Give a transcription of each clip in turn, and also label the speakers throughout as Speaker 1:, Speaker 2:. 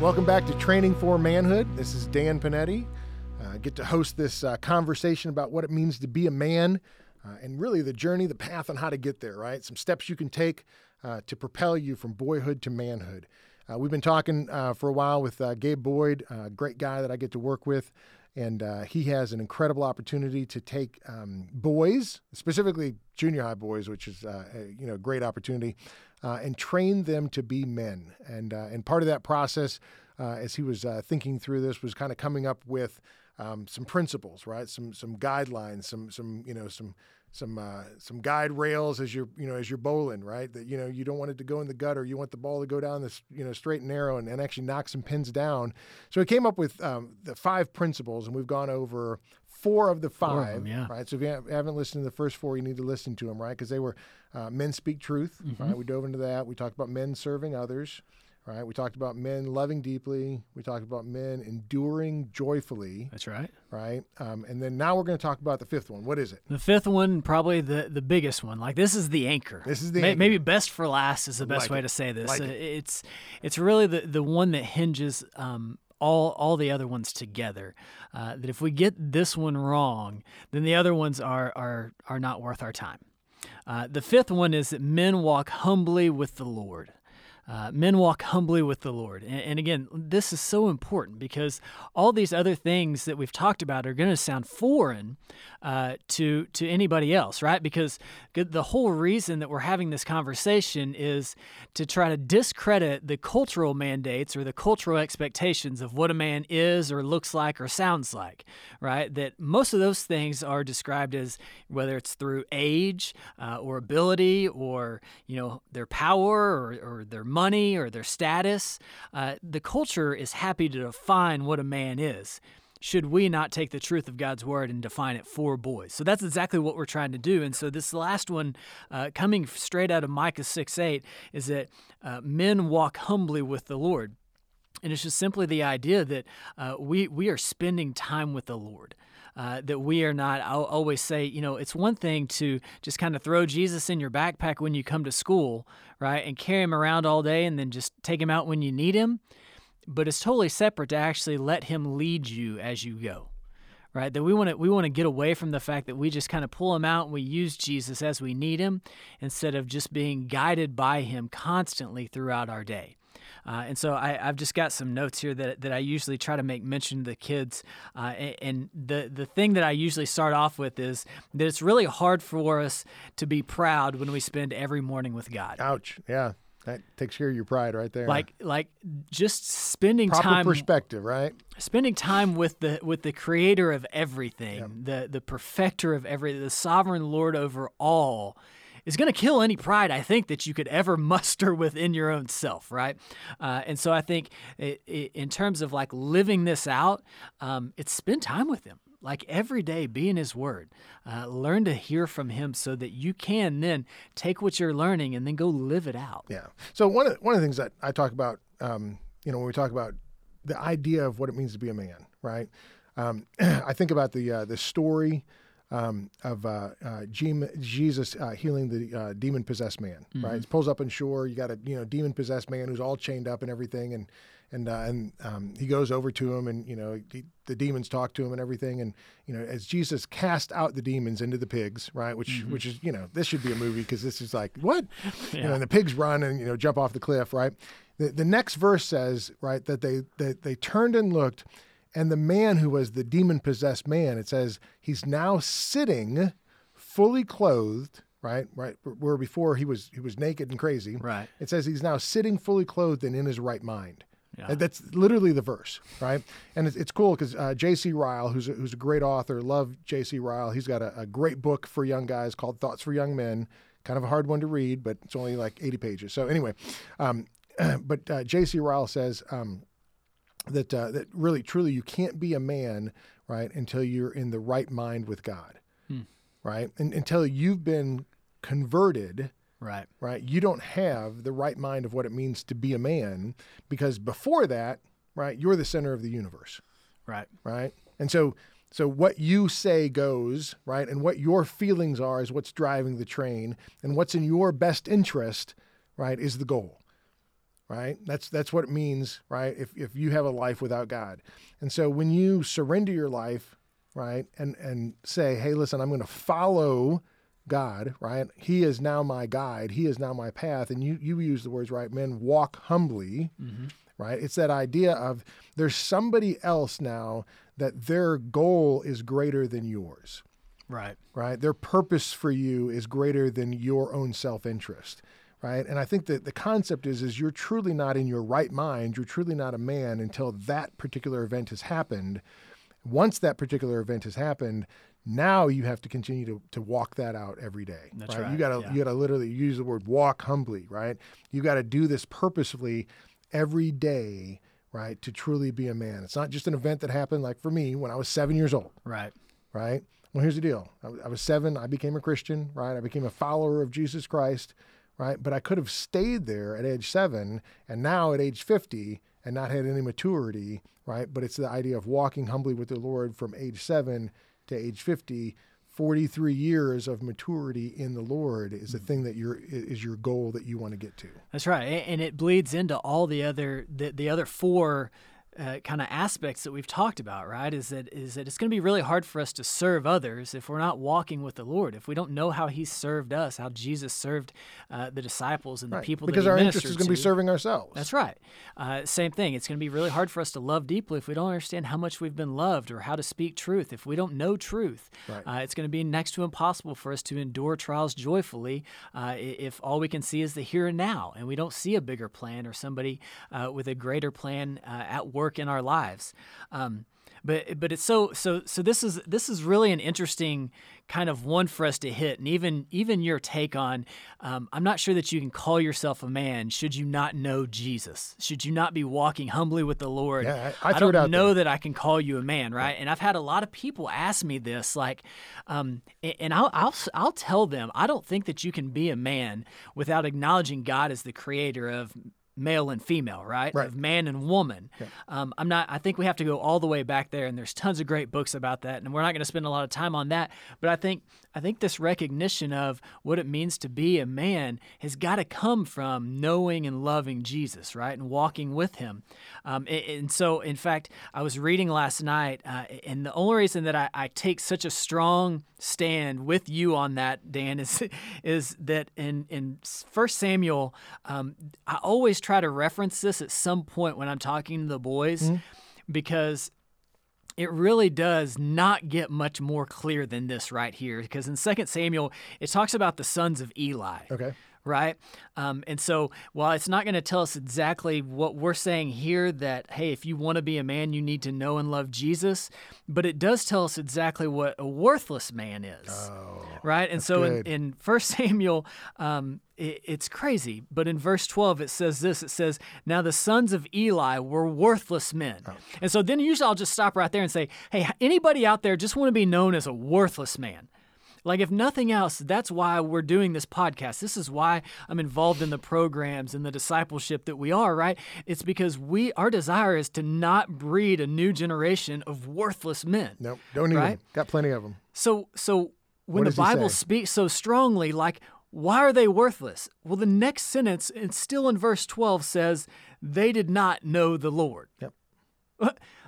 Speaker 1: Welcome back to Training for Manhood. This is Dan Panetti. Uh, I get to host this uh, conversation about what it means to be a man uh, and really the journey, the path on how to get there, right? Some steps you can take uh, to propel you from boyhood to manhood. Uh, we've been talking uh, for a while with Gabe Boyd, a great guy that I get to work with. And he has an incredible opportunity to take um, boys, specifically junior high boys, which is a, you know a great opportunity, uh, and train them to be men. And uh, and part of that process, uh, as he was uh, thinking through this, was kind of coming up with um, some principles, right? Some some guidelines, some some you know some some uh, some guide rails as you're you know as you're bowling, right? That you know you don't want it to go in the gutter. You want the ball to go down this you know straight and narrow and, and actually knock some pins down. So he came up with um, the five principles, and we've gone over four of the five,
Speaker 2: of them, yeah.
Speaker 1: right? So if you haven't listened to the first four, you need to listen to them, right? Because they were uh, men speak truth, mm-hmm. right? We dove into that. We talked about men serving others, right? We talked about men loving deeply. We talked about men enduring joyfully.
Speaker 2: That's right.
Speaker 1: Right. Um, and then now we're going to talk about the fifth one. What is it?
Speaker 2: The fifth one, probably the the biggest one. Like this is the anchor.
Speaker 1: This is the
Speaker 2: May,
Speaker 1: anchor.
Speaker 2: maybe best for last is the best
Speaker 1: like
Speaker 2: way
Speaker 1: it.
Speaker 2: to say this.
Speaker 1: Like
Speaker 2: Uh,
Speaker 1: it.
Speaker 2: It's it's really the the one that hinges. Um, all, all the other ones together. Uh, that if we get this one wrong, then the other ones are are are not worth our time. Uh, the fifth one is that men walk humbly with the Lord. Uh, men walk humbly with the Lord. And, and again, this is so important because all these other things that we've talked about are going to sound foreign uh, to to anybody else, right? Because the whole reason that we're having this conversation is to try to discredit the cultural mandates or the cultural expectations of what a man is or looks like or sounds like, right? That most of those things are described as whether it's through age uh, or ability or you know their power or, or their money or their status. Uh, the culture is happy to define what a man is should we not take the truth of God's word and define it for boys? So that's exactly what we're trying to do. And so this last one, uh, coming straight out of Micah 6 8, is that uh, men walk humbly with the Lord. And it's just simply the idea that uh, we, we are spending time with the Lord. Uh, that we are not, I'll always say, you know, it's one thing to just kind of throw Jesus in your backpack when you come to school, right? And carry him around all day and then just take him out when you need him but it's totally separate to actually let him lead you as you go right that we want to we want to get away from the fact that we just kind of pull him out and we use jesus as we need him instead of just being guided by him constantly throughout our day uh, and so I, have just got some notes here that, that I usually try to make mention to the kids. Uh, and, and the, the thing that I usually start off with is that it's really hard for us to be proud when we spend every morning with God.
Speaker 1: Ouch. Yeah. That takes care of your pride right there.
Speaker 2: Like like just spending
Speaker 1: proper
Speaker 2: time
Speaker 1: perspective, right?
Speaker 2: spending time with the with the creator of everything, the the perfecter of everything, the sovereign Lord over all is going to kill any pride I think that you could ever muster within your own self, right? Uh, and so I think it, it, in terms of like living this out, um, it's spend time with Him. Like every day, be in His Word. Uh, learn to hear from Him so that you can then take what you're learning and then go live it out.
Speaker 1: Yeah. So one of one of the things that I talk about, um, you know, when we talk about the idea of what it means to be a man, right? Um, I think about the uh, the story um, of uh, uh, Jesus uh, healing the uh, demon possessed man.
Speaker 2: Mm-hmm.
Speaker 1: Right, he pulls up on shore. You got a you know demon possessed man who's all chained up and everything, and and uh, and um, he goes over to him, and you know he, the demons talk to him and everything, and you know as Jesus cast out the demons into the pigs, right? Which
Speaker 2: Mm-hmm.
Speaker 1: which is you know this should be a movie because this is like what you know and the pigs run and you know jump off the cliff, right? The, the next verse says right that they that they turned and looked, and the man who was the demon possessed man, it says he's now sitting, fully clothed. Right, right. Where before he was he was naked and crazy.
Speaker 2: Right.
Speaker 1: It says he's now sitting fully clothed and in his right mind.
Speaker 2: Yeah.
Speaker 1: That's literally the verse, right? And it's, it's cool because uh, J.C. Ryle, who's a, who's a great author, love J.C. Ryle. He's got a, a great book for young guys called Thoughts for Young Men. Kind of a hard one to read, but it's only like 80 pages. So anyway, um, but uh, J.C. Ryle says um, that uh, that really truly you can't be a man right until you're in the right mind with God,
Speaker 2: Hmm.
Speaker 1: right? And until you've been converted,
Speaker 2: Right.
Speaker 1: right? You don't have the right mind of what it means to be a man because before that, right, you're the center of the universe,
Speaker 2: Right.
Speaker 1: right? And so so what you say goes, right? And what your feelings are is what's driving the train and what's in your best interest, right, is the goal. Right? That's that's what it means, right? If if you have a life without God. And so when you surrender your life, right, and and say, "Hey, listen, I'm going to follow God, right? He is now my guide. He is now my path." And you you use the words right, men walk humbly, mm-hmm. right? It's that idea of there's somebody else now that their goal is greater than yours,
Speaker 2: Right.
Speaker 1: right? Their purpose for you is greater than your own self-interest, right? And I think that the concept is is you're truly not in your right mind, you're truly not a man until that particular event has happened. Once that particular event has happened, now you have to continue to, to walk that out every day.
Speaker 2: That's
Speaker 1: You
Speaker 2: right,
Speaker 1: gotta
Speaker 2: yeah.
Speaker 1: you gotta literally use the word walk humbly, right? You gotta do this purposefully every day, right, to truly be a man. It's not just an event that happened like for me when I was seven years old
Speaker 2: Right.
Speaker 1: right? Well, here's the deal. I, I was seven. I became a Christian, right? I became a follower of Jesus Christ, right? But I could have stayed there at age seven and now at age 50 and not had any maturity, right? But it's the idea of walking humbly with the Lord from age seven to age 50. 43 years of maturity in the Lord is the mm. thing that you're is your goal that you want to get to.
Speaker 2: That's right, and it bleeds into all the other the, the other four uh, kind of aspects that we've talked about. Right? Is that is that it's going to be really hard for us to serve others if we're not walking with the Lord. If we don't know how He served us, how Jesus served uh, the disciples and the
Speaker 1: Right.
Speaker 2: people
Speaker 1: because our interest is going to be serving ourselves.
Speaker 2: That's right. Uh, same thing. It's going to be really hard for us to love deeply if we don't understand how much we've been loved or how to speak truth. If we don't know truth,
Speaker 1: Right.
Speaker 2: uh, it's going to be next to impossible for us to endure trials joyfully uh, if all we can see is the here and now and we don't see a bigger plan or somebody uh, with a greater plan uh, at work in our lives. Um, but but it's so so so this is this is really an interesting kind of one for us to hit and even even your take on um, I'm not sure that you can call yourself a man should you not know Jesus should you not be walking humbly with the Lord
Speaker 1: Yeah, I- I threw
Speaker 2: don't know
Speaker 1: there.
Speaker 2: that I can call you a man right and I've had a lot of people ask me this like um, and I'll, I'll I'll tell them I don't think that you can be a man without acknowledging God as the creator of male and female, right?
Speaker 1: Right.
Speaker 2: Of man and woman. Um, I'm not. I think we have to go all the way back there, and there's tons of great books about that, and we're not going to spend a lot of time on that. But I think I think this recognition of what it means to be a man has got to come from knowing and loving Jesus, right, and walking with Him. Um, a- and, so, in fact, I was reading last night, uh, and the only reason that I, I take such a strong stand with you on that, Dan, is is that in in First Samuel, um, I always try to reference this at some point when I'm talking to the boys, because it really does not get much more clear than this right here. Because in Second Samuel, it talks about the sons of Eli
Speaker 1: Okay.
Speaker 2: right? Um, and so while it's not going to tell us exactly what we're saying here, that hey, if you want to be a man, you need to know and love Jesus, but it does tell us exactly what a worthless man is, right? And so in,
Speaker 1: good.
Speaker 2: in First Samuel, um, it, it's crazy, but in verse twelve it says this: it says, "Now the sons of Eli were worthless men," oh. and so then usually I'll just stop right there and say, "Hey, anybody out there just want to be known as a worthless man?" Like, if nothing else, that's why we're doing this podcast. This is why I'm involved in the programs and the discipleship that we are, right? It's because we, our desire is to not breed a new generation of worthless men.
Speaker 1: Nope. Don't need
Speaker 2: Right?
Speaker 1: them. Got plenty of them.
Speaker 2: So, so when
Speaker 1: What
Speaker 2: the Bible speaks so strongly, like, why are they worthless? Well, the next sentence, it's still in verse 12, says, they did not know the Lord.
Speaker 1: Yep.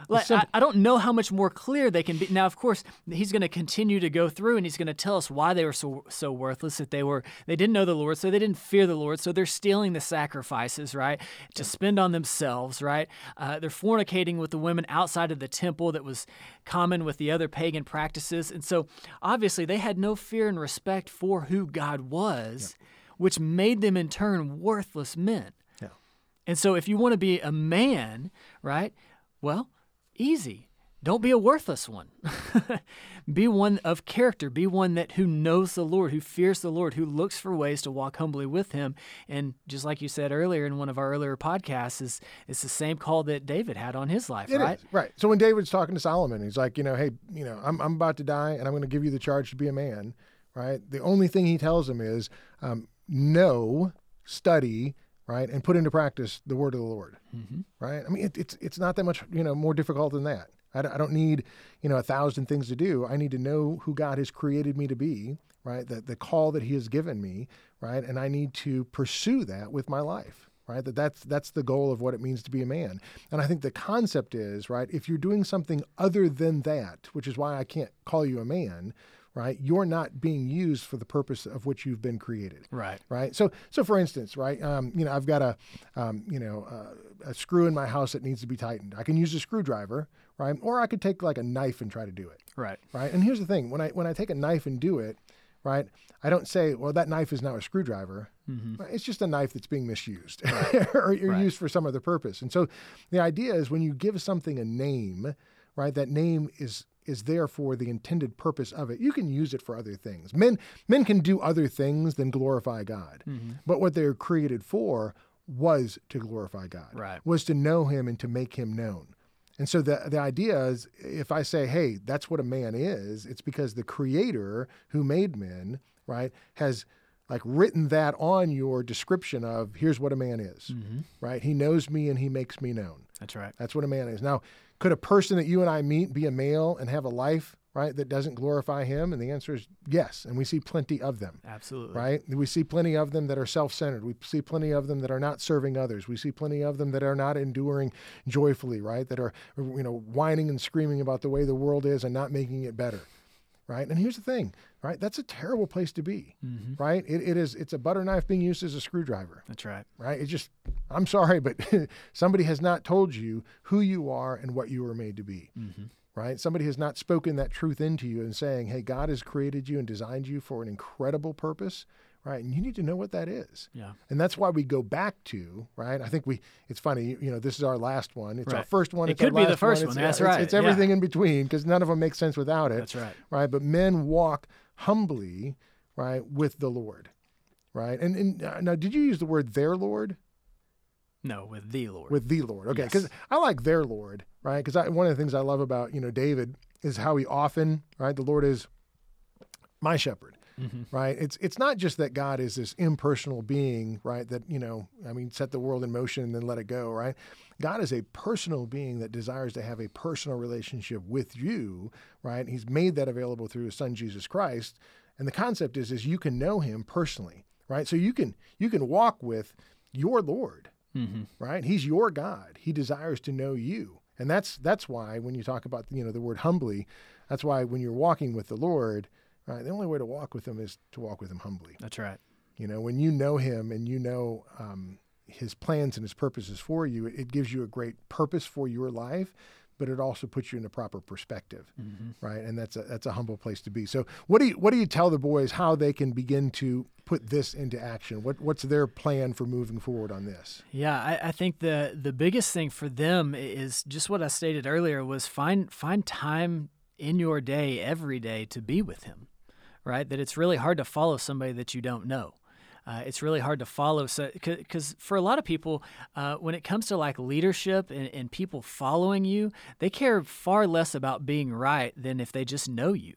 Speaker 2: Like, I. I don't know how much more clear they can be. Now, of course, he's going to continue to go through, and he's going to tell us why they were so so worthless. That they were they didn't know the Lord, so they didn't fear the Lord, so they're stealing the sacrifices, right, to spend on themselves, right. Uh, they're fornicating with the women outside of the temple that was common with the other pagan practices, and so obviously they had no fear and respect for who God was, which made them in turn worthless men.
Speaker 1: Yeah.
Speaker 2: And so if you want to be a man, right? Well, easy. don't be a worthless one. be one of character. Be one that who knows the Lord, who fears the Lord, who looks for ways to walk humbly with Him. And just like you said earlier in one of our earlier podcasts, is it's the same call that David had on his life,
Speaker 1: It
Speaker 2: right?
Speaker 1: is, right. So when David's talking to Solomon, he's like, you know, hey, you know, I'm, I'm about to die and I'm going to give you the charge to be a man, right? The only thing he tells him is um, know, study, right, and put into practice the word of the Lord,
Speaker 2: Mm-hmm.
Speaker 1: right? I mean, it, it's it's not that much, you know, more difficult than that. I, don't- I don't need, you know, a thousand things to do. I need to know who God has created me to be, right? That the call that He has given me, right? And I need to pursue that with my life, right? That that's that's the goal of what it means to be a man. And I think the concept is, right, if you're doing something other than that, which is why I can't call you a man, right? You're not being used for the purpose of which you've been created
Speaker 2: Right.
Speaker 1: right? So, so for instance, right, um, you know, I've got a, um, you know, uh, a screw in my house that needs to be tightened. I can use a screwdriver, right, or I could take like a knife and try to do it,
Speaker 2: Right.
Speaker 1: right? And here's the thing: when I when I take a knife and do it, right, I don't say, well, that knife is now a screwdriver.
Speaker 2: Mm-hmm.
Speaker 1: It's just a knife that's being misused or, or
Speaker 2: Right.
Speaker 1: used for some other purpose. And so, the idea is when you give something a name, right, that name is is there for the intended purpose of it. You can use it for other things. Men men can do other things than glorify God.
Speaker 2: Mm-hmm.
Speaker 1: But what they're created for was to glorify God.
Speaker 2: Right.
Speaker 1: Was to know him and to make him known. And so the the idea is if I say, hey, that's what a man is, it's because the creator who made men, right, has like written that on your description of here's what a man is.
Speaker 2: Mm-hmm.
Speaker 1: Right? He knows me and he makes me known.
Speaker 2: That's right.
Speaker 1: That's what a man is. Now, could a person that you and I meet be a male and have a life, right, that doesn't glorify him? And the answer is yes. And we see plenty of them,
Speaker 2: Absolutely.
Speaker 1: right? We see plenty of them that are self centered. We see plenty of them that are not serving others. We see plenty of them that are not enduring joyfully, right? That are, you know, whining and screaming about the way the world is and not making it better. Right. And here's the thing, right? That's a terrible place to be,
Speaker 2: Mm-hmm.
Speaker 1: right? It, it is, it's a butter knife being used as a screwdriver
Speaker 2: That's right.
Speaker 1: right? It just, I'm sorry, but somebody has not told you who you are and what you were made to be,
Speaker 2: Mm-hmm.
Speaker 1: right? Somebody has not spoken that truth into you and saying, hey, God has created you and designed you for an incredible purpose, right? And you need to know what that is.
Speaker 2: Yeah.
Speaker 1: And that's why we go back to, right? I think we, it's funny, you, you know, this is our last one. It's our first one.
Speaker 2: It
Speaker 1: it's
Speaker 2: could be the first
Speaker 1: It's-
Speaker 2: one. That's
Speaker 1: yeah, it's-
Speaker 2: right.
Speaker 1: It's,
Speaker 2: Yeah.
Speaker 1: everything in between because none of them make sense without it
Speaker 2: That's right.
Speaker 1: right? But men walk humbly, right, with the Lord, right? And, and uh, now, did you use the word their Lord?
Speaker 2: No, with the Lord.
Speaker 1: With the Lord, okay?
Speaker 2: Yes.
Speaker 1: Because I like their Lord, right? Because one of the things I love about you know David is how he often, right, the Lord is my shepherd,
Speaker 2: Mhm.
Speaker 1: right? It's it's not just that God is this impersonal being, right? That you know, I mean, set the world in motion and then let it go, right? God is a personal being that desires to have a personal relationship with you, right? He's made that available through His Son Jesus Christ, and the concept is is you can know Him personally, right? So you can you can walk with your Lord,
Speaker 2: Mm-hmm.
Speaker 1: right? He's your God. He desires to know you. And that's that's why when you talk about you know the word humbly, that's why when you're walking with the Lord, right, the only way to walk with him is to walk with him humbly.
Speaker 2: That's right.
Speaker 1: You know, when you know him and you know um, his plans and his purposes for you, it, it gives you a great purpose for your life, but it also puts you in a proper perspective,
Speaker 2: Mm-hmm.
Speaker 1: right? And that's a that's a humble place to be. So, what do you what do you tell the boys how they can begin to put this into action? What what's their plan for moving forward on this?
Speaker 2: Yeah, I, I think the the biggest thing for them is just what I stated earlier was find find time in your day every day to be with him, right? That it's really hard to follow somebody that you don't know. Uh, it's really hard to follow. So, because for a lot of people, uh, when it comes to like leadership and, and people following you, they care far less about being right than if they just know you.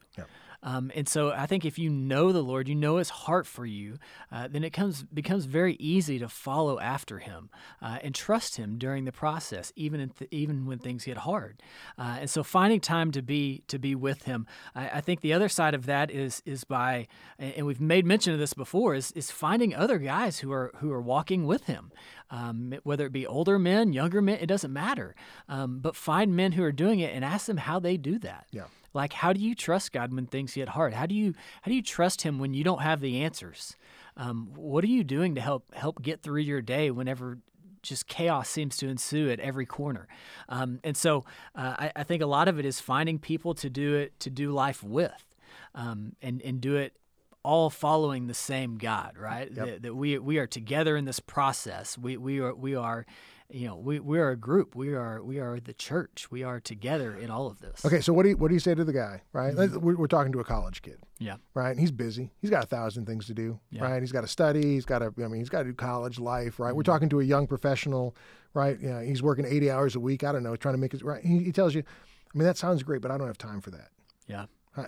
Speaker 2: Um, and so I think if you know the Lord, you know His heart for you, uh, then it comes becomes very easy to follow after Him uh, and trust Him during the process, even th- even when things get hard. Uh, and so finding time to be to be with Him, I, I think the other side of that is is by, and we've made mention of this before, is is finding other guys who are who are walking with Him. Um, whether it be older men, younger men, it doesn't matter. Um, but find men who are doing it and ask them how they do that.
Speaker 1: Yeah.
Speaker 2: Like how do you trust God when things get hard? How do you how do you trust him when you don't have the answers? Um, what are you doing to help help get through your day whenever just chaos seems to ensue at every corner? Um, and so uh, I, I think a lot of it is finding people to do it to do life with, um, and and do it all following the same God, right?
Speaker 1: Yep.
Speaker 2: That, that we we are together in this process. We we are we are you know, we, we are a group. We are we are the church. We are together in all of this.
Speaker 1: Okay, so what do you what do you say to the guy? Right, mm-hmm. we're, we're, talking to a college kid.
Speaker 2: Yeah.
Speaker 1: Right, and he's busy. He's got a thousand things to do. Yeah. Right, he's got to study. He's got to. I mean, he's got to do college life. Right, mm-hmm. we're talking to a young professional. Right, yeah, he's working eighty hours a week. I don't know, trying to make it right. He, he tells you, I mean, that sounds great, but I don't have time for that.
Speaker 2: Yeah.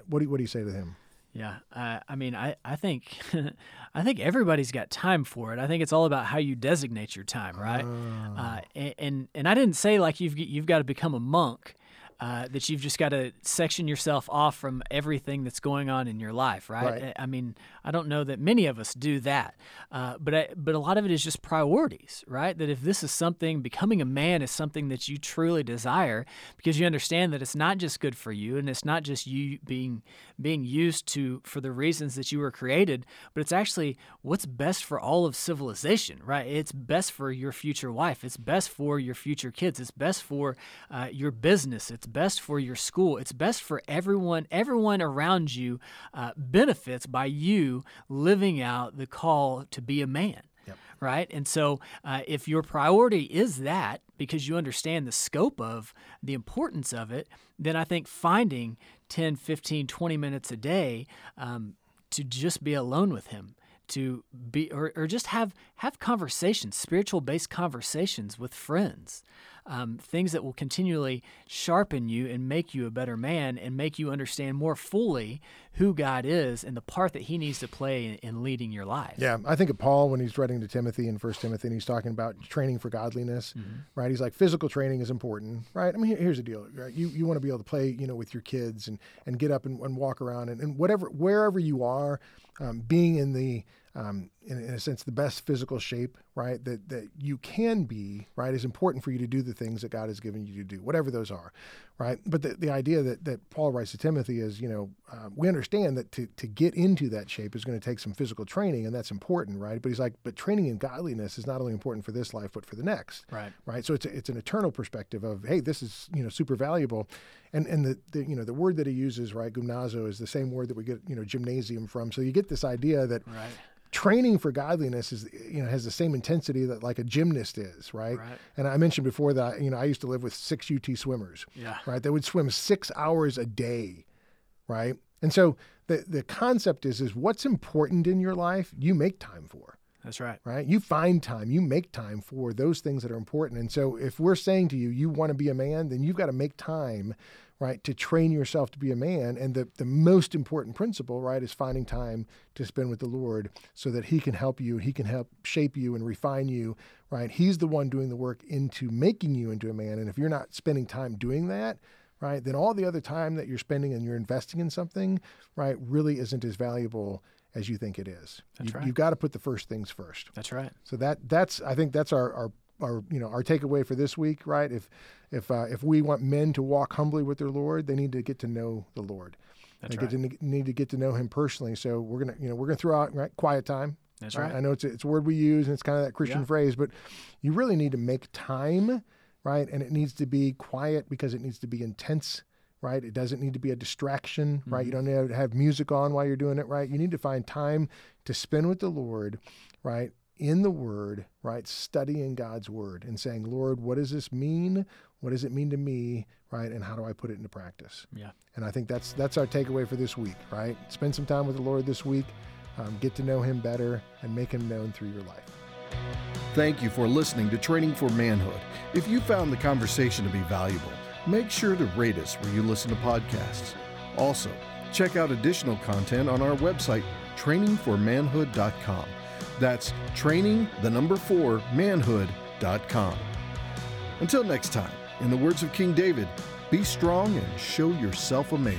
Speaker 1: What do you, what do you say to him?
Speaker 2: Yeah, uh, I mean, I I think I think everybody's got time for it. I think it's all about how you designate your time, right? Uh, ah. and, and, and I didn't say like you've you've got to become a monk uh, that you've just got to section yourself off from everything that's going on in your life, right?
Speaker 1: right.
Speaker 2: I mean, I don't know that many of us do that, uh, but I, but a lot of it is just priorities, right? That if this is something, becoming a man is something that you truly desire, because you understand that it's not just good for you, and it's not just you being being used to for the reasons that you were created, but it's actually what's best for all of civilization, right? It's best for your future wife, it's best for your future kids, it's best for uh, your business, it's best for your school, it's best for everyone. Everyone around you uh, benefits by you living out the call to be a man right? And so, uh, if your priority is that because you understand the scope of the importance of it, then I think finding 10, 15, 20 minutes a day um, to just be alone with Him to be or, or just have have conversations spiritual based conversations with friends um, things that will continually sharpen you and make you a better man and make you understand more fully who God is and the part that He needs to play in, in leading your life.
Speaker 1: Yeah, I think of Paul when he's writing to Timothy in First Timothy, and he's talking about training for godliness, mm-hmm. right? He's like physical training is important, right? I mean, here's the deal, right? You you want to be able to play, you know, with your kids and and get up and, and walk around and, and whatever wherever you are, um, being in the um, in, in, a sense, the best physical shape, right, that, that you can be, right, is important for you to do the things that God has given you to do, whatever those are, right? But the, the idea that, that Paul writes to Timothy is, you know, uh, we understand that to, to get into that shape is going to take some physical training, and that's important, right? But he's like, but training in godliness is not only important for this life, but for the next,
Speaker 2: right?
Speaker 1: Right. So it's a, it's an eternal perspective of, hey, this is you know super valuable, and and the, the you know the word that he uses, right, gymnazo, is the same word that we get you know gymnasium from. So you get this idea that.
Speaker 2: Right
Speaker 1: training for godliness is you know has the same intensity that like a gymnast is right?
Speaker 2: right,
Speaker 1: and i mentioned before that you know i used to live with six ut swimmers
Speaker 2: yeah.
Speaker 1: right? They would swim six hours a day right? And so the the concept is is what's important in your life you make time for
Speaker 2: that's right
Speaker 1: right you find time you make time for those things that are important and so if we're saying to you you want to be a man then you've got to make time right, to train yourself to be a man. And the, the most important principle, right, is finding time to spend with the Lord so that He can help you, He can help shape you and refine you, right? He's the one doing the work into making you into a man. And if you're not spending time doing that, right, then all the other time that you're spending and you're investing in something, right, really isn't as valuable as you think it is.
Speaker 2: That's
Speaker 1: you,
Speaker 2: right.
Speaker 1: You've got to put the first things first.
Speaker 2: That's right.
Speaker 1: So that that's I think that's our, our our you know our takeaway for this week, right? If if uh, if we want men to walk humbly with their Lord, they need to get to know the Lord.
Speaker 2: That's
Speaker 1: they
Speaker 2: right.
Speaker 1: To, need to get to know Him personally. So we're gonna you know we're gonna throw out right quiet time.
Speaker 2: That's
Speaker 1: right.
Speaker 2: right.
Speaker 1: I know it's a, it's a word we use and it's kind of that Christian
Speaker 2: yeah.
Speaker 1: phrase, but you really need to make time, right? And it needs to be quiet because it needs to be intense right? It doesn't need to be a distraction, right? You
Speaker 2: Mm-hmm.
Speaker 1: don't need to have music on while you're doing it, right? You need to find time to spend with the Lord, right? In the Word, right? Studying God's Word and saying, Lord, what does this mean? What does it mean to me, right? And how do I put it into practice?
Speaker 2: Yeah.
Speaker 1: And I think that's that's our takeaway for this week, right? Spend some time with the Lord this week, um, get to know Him better, and make Him known through your life.
Speaker 3: Thank you for listening to Training for Manhood. If you found the conversation to be valuable, make sure to rate us where you listen to podcasts. Also, check out additional content on our website, training4manhood.com. That's training, the number four, manhood.com. Until next time, in the words of King David, be strong and show yourself a man.